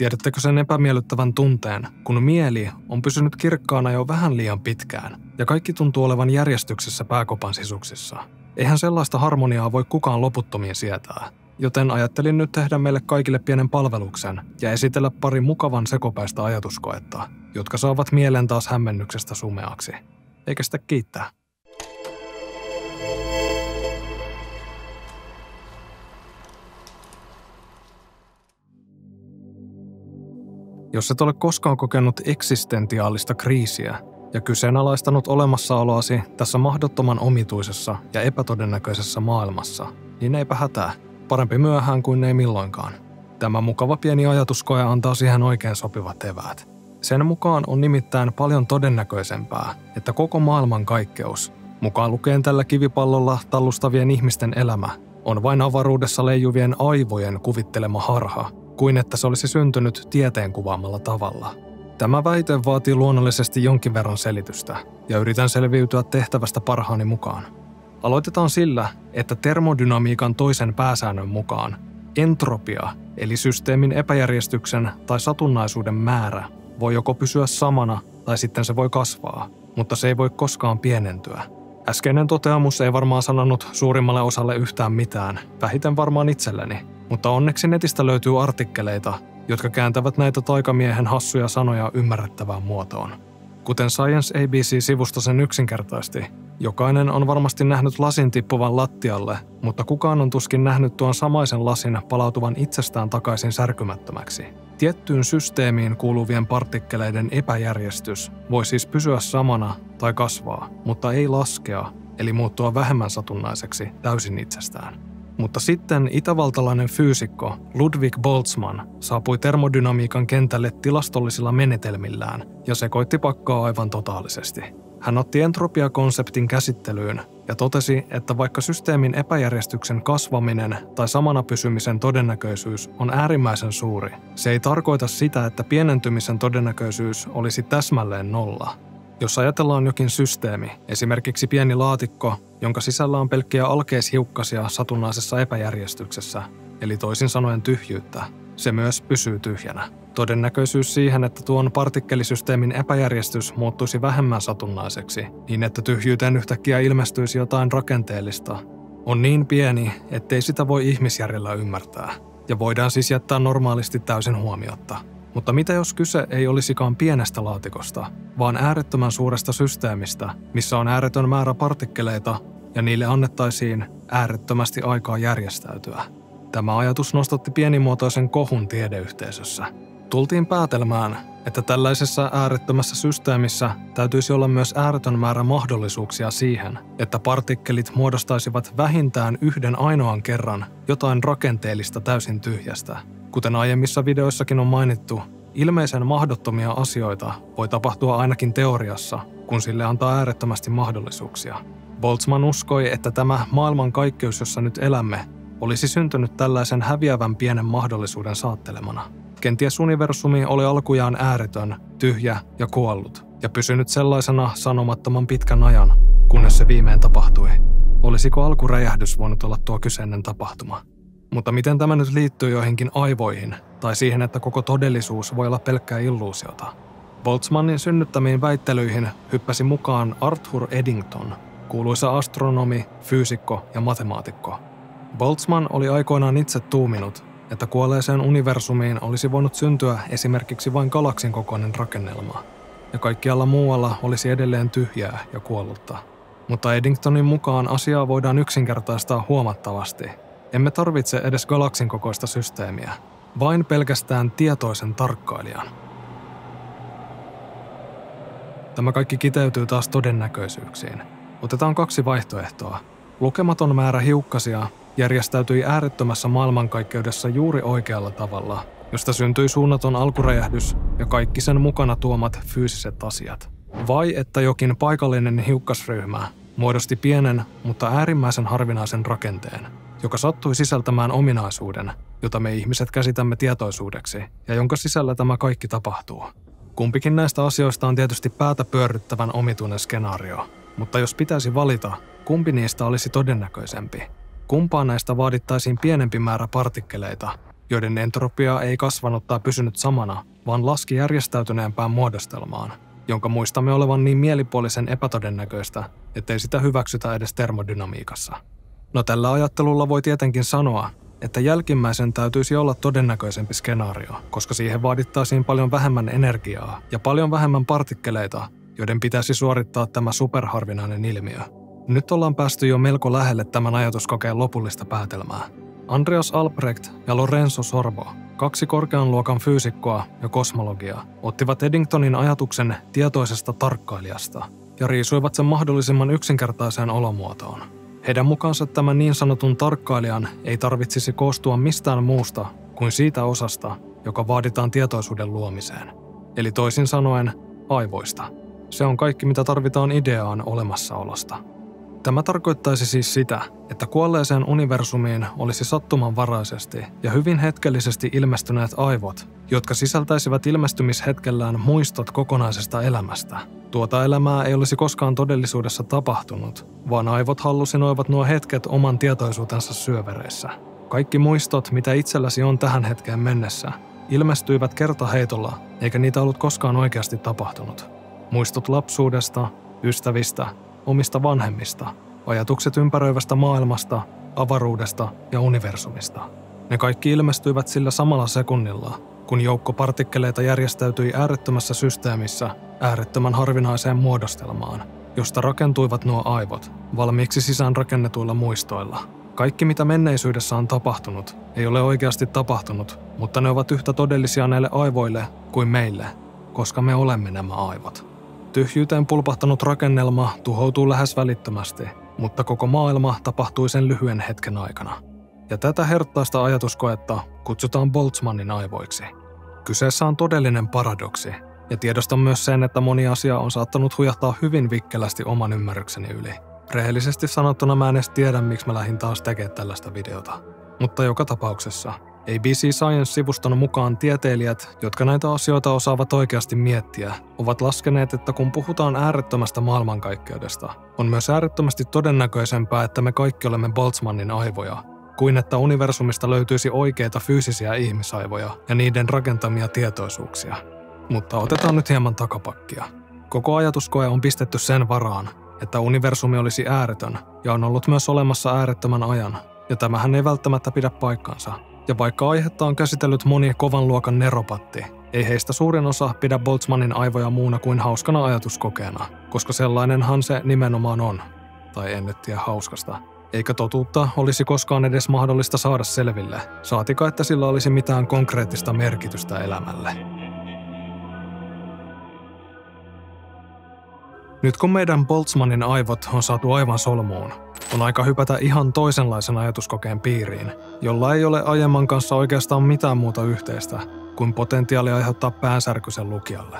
Tiedättekö sen epämiellyttävän tunteen, kun mieli on pysynyt kirkkaana jo vähän liian pitkään ja kaikki tuntuu olevan järjestyksessä pääkopan sisuksissa? Eihän sellaista harmoniaa voi kukaan loputtomiin sietää, joten ajattelin nyt tehdä meille kaikille pienen palveluksen ja esitellä pari mukavan sekopäistä ajatuskoetta, jotka saavat mielen taas hämmennyksestä sumeaksi. Eikä sitä kiittää. Jos et ole koskaan kokenut eksistentiaalista kriisiä ja kyseenalaistanut olemassaoloasi tässä mahdottoman omituisessa ja epätodennäköisessä maailmassa, niin eipä hätää. Parempi myöhään kuin ei milloinkaan. Tämä mukava pieni ajatuskoe antaa siihen oikein sopivat eväät. Sen mukaan on nimittäin paljon todennäköisempää, että koko maailman kaikkeus, mukaan lukien tällä kivipallolla tallustavien ihmisten elämä, on vain avaruudessa leijuvien aivojen kuvittelema harha, kuin että se olisi syntynyt tieteen kuvaamalla tavalla. Tämä väite vaatii luonnollisesti jonkin verran selitystä, ja yritän selviytyä tehtävästä parhaani mukaan. Aloitetaan sillä, että termodynamiikan toisen pääsäännön mukaan entropia, eli systeemin epäjärjestyksen tai satunnaisuuden määrä, voi joko pysyä samana tai sitten se voi kasvaa, mutta se ei voi koskaan pienentyä. Äskeinen toteamus ei varmaan sanonut suurimmalle osalle yhtään mitään, vähiten varmaan itselleni, mutta onneksi netistä löytyy artikkeleita, jotka kääntävät näitä taikamiehen hassuja sanoja ymmärrettävään muotoon. Kuten Science ABC-sivusto sen yksinkertaisesti, jokainen on varmasti nähnyt lasin tippuvan lattialle, mutta kukaan on tuskin nähnyt tuon samaisen lasin palautuvan itsestään takaisin särkymättömäksi. Tiettyyn systeemiin kuuluvien partikkeleiden epäjärjestys voi siis pysyä samana tai kasvaa, mutta ei laskea, eli muuttua vähemmän satunnaiseksi täysin itsestään. Mutta sitten itävaltalainen fyysikko Ludwig Boltzmann saapui termodynamiikan kentälle tilastollisilla menetelmillään ja sekoitti pakkaa aivan totaalisesti. Hän otti entropiakonseptin käsittelyyn ja totesi, että vaikka systeemin epäjärjestyksen kasvaminen tai samana pysymisen todennäköisyys on äärimmäisen suuri, se ei tarkoita sitä, että pienentymisen todennäköisyys olisi täsmälleen nolla. Jos ajatellaan jokin systeemi, esimerkiksi pieni laatikko, jonka sisällä on pelkkiä alkeishiukkasia satunnaisessa epäjärjestyksessä, eli toisin sanoen tyhjyyttä, se myös pysyy tyhjänä. Todennäköisyys siihen, että tuon partikkelisysteemin epäjärjestys muuttuisi vähemmän satunnaiseksi, niin että tyhjyyteen yhtäkkiä ilmestyisi jotain rakenteellista, on niin pieni, ettei sitä voi ihmisjärjellä ymmärtää, ja voidaan siis jättää normaalisti täysin huomiotta. Mutta mitä jos kyse ei olisikaan pienestä laatikosta, vaan äärettömän suuresta systeemistä, missä on ääretön määrä partikkeleita ja niille annettaisiin äärettömästi aikaa järjestäytyä? Tämä ajatus nostatti pienimuotoisen kohun tiedeyhteisössä. Tultiin päätelmään, että tällaisessa äärettömässä systeemissä täytyisi olla myös ääretön määrä mahdollisuuksia siihen, että partikkelit muodostaisivat vähintään yhden ainoan kerran jotain rakenteellista täysin tyhjästä – Kuten aiemmissa videoissakin on mainittu, ilmeisen mahdottomia asioita voi tapahtua ainakin teoriassa, kun sille antaa äärettömästi mahdollisuuksia. Boltzmann uskoi, että tämä maailmankaikkeus, jossa nyt elämme, olisi syntynyt tällaisen häviävän pienen mahdollisuuden saattelemana. Kenties universumi oli alkujaan ääretön, tyhjä ja kuollut, ja pysynyt sellaisena sanomattoman pitkän ajan, kunnes se viimein tapahtui. Olisiko alkuräjähdys voinut olla tuo kyseinen tapahtuma? Mutta miten tämä nyt liittyy joihinkin aivoihin tai siihen, että koko todellisuus voi olla pelkkää illuusiota? Boltzmannin synnyttämiin väittelyihin hyppäsi mukaan Arthur Eddington, kuuluisa astronomi, fyysikko ja matemaatikko. Boltzmann oli aikoinaan itse tuuminut, että kuolleeseen universumiin olisi voinut syntyä esimerkiksi vain galaksin kokoinen rakennelma, ja kaikkialla muualla olisi edelleen tyhjää ja kuollutta. Mutta Eddingtonin mukaan asiaa voidaan yksinkertaistaa huomattavasti – emme tarvitse edes galaksin kokoista systeemiä, vain pelkästään tietoisen tarkkailijan. Tämä kaikki kiteytyy taas todennäköisyyksiin. Otetaan kaksi vaihtoehtoa. Lukematon määrä hiukkasia järjestäytyi äärettömässä maailmankaikkeudessa juuri oikealla tavalla, josta syntyi suunnaton alkuräjähdys ja kaikki sen mukana tuomat fyysiset asiat. Vai että jokin paikallinen hiukkasryhmä muodosti pienen, mutta äärimmäisen harvinaisen rakenteen, joka sattui sisältämään ominaisuuden, jota me ihmiset käsitämme tietoisuudeksi ja jonka sisällä tämä kaikki tapahtuu. Kumpikin näistä asioista on tietysti päätä pyörryttävän omituinen skenaario, mutta jos pitäisi valita, kumpi niistä olisi todennäköisempi? Kumpaan näistä vaadittaisiin pienempi määrä partikkeleita, joiden entropia ei kasvanut tai pysynyt samana, vaan laski järjestäytyneempään muodostelmaan, jonka muistamme olevan niin mielipuolisen epätodennäköistä, ettei sitä hyväksytä edes termodynamiikassa. No tällä ajattelulla voi tietenkin sanoa, että jälkimmäisen täytyisi olla todennäköisempi skenaario, koska siihen vaadittaisiin paljon vähemmän energiaa ja paljon vähemmän partikkeleita, joiden pitäisi suorittaa tämä superharvinainen ilmiö. Nyt ollaan päästy jo melko lähelle tämän ajatuskokeen lopullista päätelmää. Andreas Albrecht ja Lorenzo Sorbo, kaksi korkean luokan fyysikkoa ja kosmologia, ottivat Eddingtonin ajatuksen tietoisesta tarkkailijasta ja riisuivat sen mahdollisimman yksinkertaiseen olomuotoon. Heidän mukaansa tämän niin sanotun tarkkailijan ei tarvitsisi koostua mistään muusta kuin siitä osasta, joka vaaditaan tietoisuuden luomiseen. Eli toisin sanoen aivoista. Se on kaikki, mitä tarvitaan ideaan olemassaolosta. Tämä tarkoittaisi siis sitä, että kuolleeseen universumiin olisi sattumanvaraisesti ja hyvin hetkellisesti ilmestyneet aivot, jotka sisältäisivät ilmestymishetkellään muistot kokonaisesta elämästä. Tuota elämää ei olisi koskaan todellisuudessa tapahtunut, vaan aivot hallusinoivat nuo hetket oman tietoisuutensa syövereissä. Kaikki muistot, mitä itselläsi on tähän hetkeen mennessä, ilmestyivät kertaheitolla, eikä niitä ollut koskaan oikeasti tapahtunut. Muistot lapsuudesta, ystävistä omista vanhemmista, ajatukset ympäröivästä maailmasta, avaruudesta ja universumista. Ne kaikki ilmestyivät sillä samalla sekunnilla, kun joukko partikkeleita järjestäytyi äärettömässä systeemissä äärettömän harvinaiseen muodostelmaan, josta rakentuivat nuo aivot, valmiiksi sisään rakennetuilla muistoilla. Kaikki mitä menneisyydessä on tapahtunut, ei ole oikeasti tapahtunut, mutta ne ovat yhtä todellisia näille aivoille kuin meille, koska me olemme nämä aivot. Tyhjyyteen pulpahtanut rakennelma tuhoutuu lähes välittömästi, mutta koko maailma tapahtui sen lyhyen hetken aikana. Ja tätä herttaista ajatuskoetta kutsutaan Boltzmannin aivoiksi. Kyseessä on todellinen paradoksi, ja tiedostan myös sen, että moni asia on saattanut hujahtaa hyvin vikkelästi oman ymmärrykseni yli. Rehellisesti sanottuna mä en edes tiedä, miksi mä lähdin taas tekemään tällaista videota. Mutta joka tapauksessa ABC Science-sivuston mukaan tieteilijät, jotka näitä asioita osaavat oikeasti miettiä, ovat laskeneet, että kun puhutaan äärettömästä maailmankaikkeudesta, on myös äärettömästi todennäköisempää, että me kaikki olemme Boltzmannin aivoja, kuin että universumista löytyisi oikeita fyysisiä ihmisaivoja ja niiden rakentamia tietoisuuksia. Mutta otetaan nyt hieman takapakkia. Koko ajatuskoe on pistetty sen varaan, että universumi olisi ääretön ja on ollut myös olemassa äärettömän ajan, ja tämähän ei välttämättä pidä paikkansa – ja vaikka aihetta on käsitellyt moni kovan luokan neropatti, ei heistä suurin osa pidä Boltzmannin aivoja muuna kuin hauskana ajatuskokeena, koska sellainenhan se nimenomaan on. Tai en nyt tiedä hauskasta. Eikä totuutta olisi koskaan edes mahdollista saada selville, saatika että sillä olisi mitään konkreettista merkitystä elämälle. Nyt kun meidän Boltzmannin aivot on saatu aivan solmuun, on aika hypätä ihan toisenlaisen ajatuskokeen piiriin, jolla ei ole aiemman kanssa oikeastaan mitään muuta yhteistä kuin potentiaali aiheuttaa päänsärkysen lukijalle.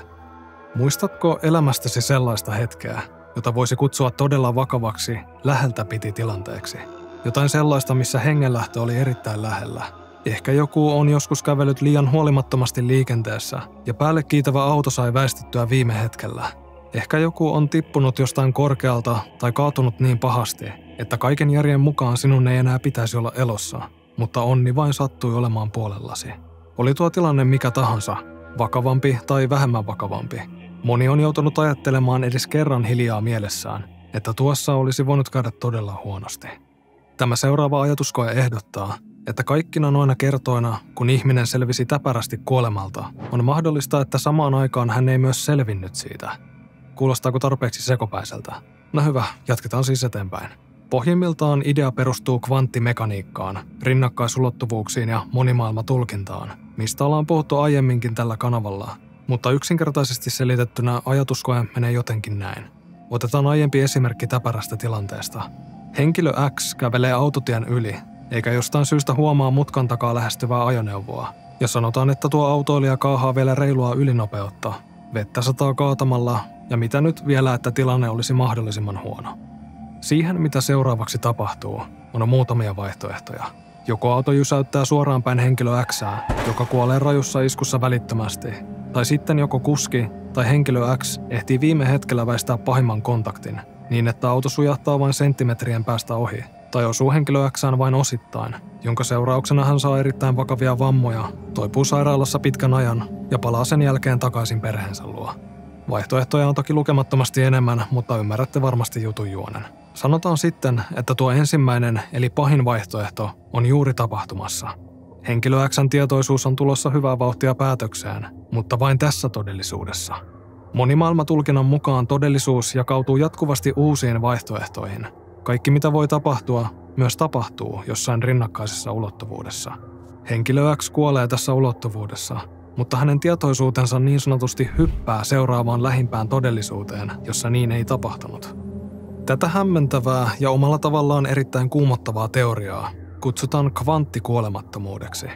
Muistatko elämästäsi sellaista hetkeä, jota voisi kutsua todella vakavaksi läheltä piti tilanteeksi? Jotain sellaista, missä hengenlähtö oli erittäin lähellä. Ehkä joku on joskus kävellyt liian huolimattomasti liikenteessä ja päälle kiitävä auto sai väistettyä viime hetkellä – Ehkä joku on tippunut jostain korkealta tai kaatunut niin pahasti, että kaiken järjen mukaan sinun ei enää pitäisi olla elossa, mutta onni vain sattui olemaan puolellasi. Oli tuo tilanne mikä tahansa, vakavampi tai vähemmän vakavampi. Moni on joutunut ajattelemaan edes kerran hiljaa mielessään, että tuossa olisi voinut käydä todella huonosti. Tämä seuraava ajatuskoe ehdottaa, että kaikkina noina kertoina, kun ihminen selvisi täpärästi kuolemalta, on mahdollista, että samaan aikaan hän ei myös selvinnyt siitä – Kuulostaako tarpeeksi sekopäiseltä? No hyvä, jatketaan siis eteenpäin. Pohjimmiltaan idea perustuu kvanttimekaniikkaan, rinnakkaisulottuvuuksiin ja monimaailmatulkintaan, mistä ollaan puhuttu aiemminkin tällä kanavalla, mutta yksinkertaisesti selitettynä ajatuskoe menee jotenkin näin. Otetaan aiempi esimerkki täpärästä tilanteesta. Henkilö X kävelee autotien yli, eikä jostain syystä huomaa mutkan takaa lähestyvää ajoneuvoa. Ja sanotaan, että tuo autoilija kaahaa vielä reilua ylinopeutta. Vettä sataa kaatamalla ja mitä nyt vielä, että tilanne olisi mahdollisimman huono. Siihen, mitä seuraavaksi tapahtuu, on muutamia vaihtoehtoja. Joko auto jysäyttää suoraan päin henkilö X, joka kuolee rajussa iskussa välittömästi, tai sitten joko kuski tai henkilö X ehtii viime hetkellä väistää pahimman kontaktin, niin että auto sujahtaa vain senttimetrien päästä ohi, tai osuu henkilö Xään vain osittain, jonka seurauksena hän saa erittäin vakavia vammoja, toipuu sairaalassa pitkän ajan ja palaa sen jälkeen takaisin perheensä luo. Vaihtoehtoja on toki lukemattomasti enemmän, mutta ymmärrätte varmasti jutun juonen. Sanotaan sitten, että tuo ensimmäinen eli pahin vaihtoehto on juuri tapahtumassa. Henkilö Xn tietoisuus on tulossa hyvää vauhtia päätökseen, mutta vain tässä todellisuudessa. Monimaailmatulkinnan mukaan todellisuus jakautuu jatkuvasti uusiin vaihtoehtoihin. Kaikki mitä voi tapahtua, myös tapahtuu jossain rinnakkaisessa ulottuvuudessa. Henkilö X kuolee tässä ulottuvuudessa, mutta hänen tietoisuutensa niin sanotusti hyppää seuraavaan lähimpään todellisuuteen, jossa niin ei tapahtunut. Tätä hämmentävää ja omalla tavallaan erittäin kuumottavaa teoriaa kutsutaan kvanttikuolemattomuudeksi.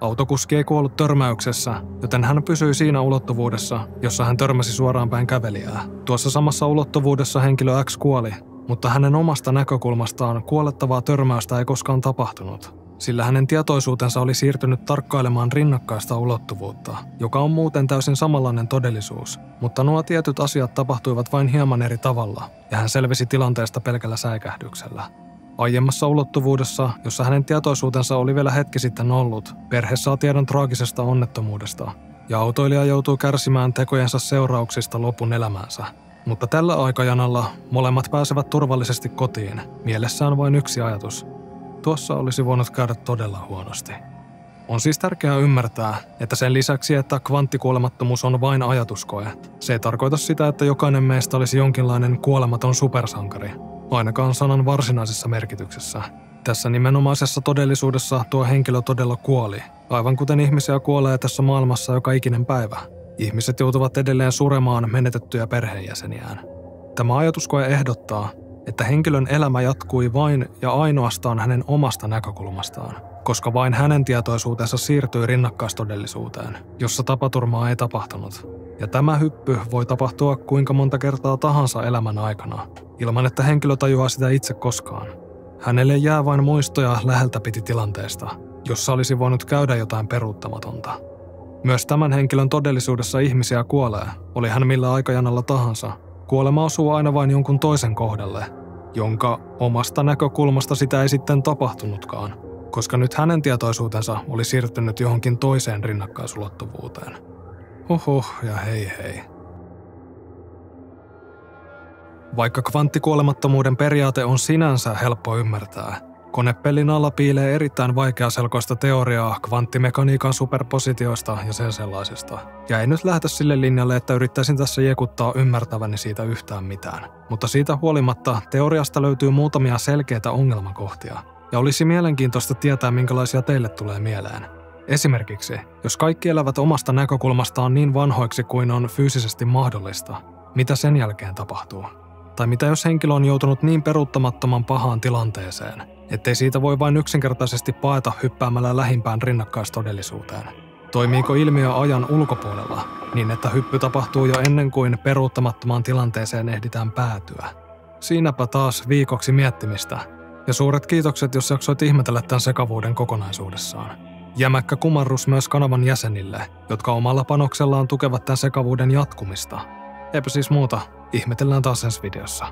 Autokuski ei kuollut törmäyksessä, joten hän pysyi siinä ulottuvuudessa, jossa hän törmäsi suoraan päin kävelijää. Tuossa samassa ulottuvuudessa henkilö X kuoli, mutta hänen omasta näkökulmastaan kuolettavaa törmäystä ei koskaan tapahtunut, sillä hänen tietoisuutensa oli siirtynyt tarkkailemaan rinnakkaista ulottuvuutta, joka on muuten täysin samanlainen todellisuus, mutta nuo tietyt asiat tapahtuivat vain hieman eri tavalla, ja hän selvisi tilanteesta pelkällä säikähdyksellä. Aiemmassa ulottuvuudessa, jossa hänen tietoisuutensa oli vielä hetki sitten ollut, perhe saa tiedon traagisesta onnettomuudesta, ja autoilija joutuu kärsimään tekojensa seurauksista lopun elämäänsä. Mutta tällä aikajanalla molemmat pääsevät turvallisesti kotiin, mielessään vain yksi ajatus. Tuossa olisi voinut käydä todella huonosti. On siis tärkeää ymmärtää, että sen lisäksi, että kvanttikuolemattomuus on vain ajatuskoe, se ei tarkoita sitä, että jokainen meistä olisi jonkinlainen kuolematon supersankari, ainakaan sanan varsinaisessa merkityksessä. Tässä nimenomaisessa todellisuudessa tuo henkilö todella kuoli, aivan kuten ihmisiä kuolee tässä maailmassa joka ikinen päivä. Ihmiset joutuvat edelleen suremaan menetettyjä perheenjäseniään. Tämä ajatuskoe ehdottaa, että henkilön elämä jatkui vain ja ainoastaan hänen omasta näkökulmastaan, koska vain hänen tietoisuutensa siirtyi rinnakkaistodellisuuteen, jossa tapaturmaa ei tapahtunut. Ja tämä hyppy voi tapahtua kuinka monta kertaa tahansa elämän aikana, ilman että henkilö tajuaa sitä itse koskaan. Hänelle jää vain muistoja läheltä piti tilanteesta, jossa olisi voinut käydä jotain peruuttamatonta. Myös tämän henkilön todellisuudessa ihmisiä kuolee, oli hän millä aikajanalla tahansa. Kuolema osuu aina vain jonkun toisen kohdalle, jonka omasta näkökulmasta sitä ei sitten tapahtunutkaan, koska nyt hänen tietoisuutensa oli siirtynyt johonkin toiseen rinnakkaisulottuvuuteen. Huhhuh ja hei hei. Vaikka kvanttikuolemattomuuden periaate on sinänsä helppo ymmärtää, konepellin alla piilee erittäin vaikeaselkoista teoriaa kvanttimekaniikan superpositioista ja sen sellaisesta. Ja ei nyt lähdetä sille linjalle, että yrittäisin tässä jekuttaa ymmärtäväni siitä yhtään mitään. Mutta siitä huolimatta teoriasta löytyy muutamia selkeitä ongelmakohtia. Ja olisi mielenkiintoista tietää, minkälaisia teille tulee mieleen. Esimerkiksi, jos kaikki elävät omasta näkökulmastaan niin vanhoiksi kuin on fyysisesti mahdollista, mitä sen jälkeen tapahtuu? Tai mitä jos henkilö on joutunut niin peruuttamattoman pahaan tilanteeseen, ettei siitä voi vain yksinkertaisesti paeta hyppäämällä lähimpään rinnakkaistodellisuuteen? Toimiiko ilmiö ajan ulkopuolella, niin että hyppy tapahtuu jo ennen kuin peruuttamattomaan tilanteeseen ehditään päätyä? Siinäpä taas viikoksi miettimistä, ja suuret kiitokset, jos jaksoit ihmetellä tämän sekavuuden kokonaisuudessaan. Jämäkkä kumarrus myös kanavan jäsenille, jotka omalla panoksellaan tukevat tämän sekavuuden jatkumista. Eipä siis muuta, ihmetellään taas ensi videossa.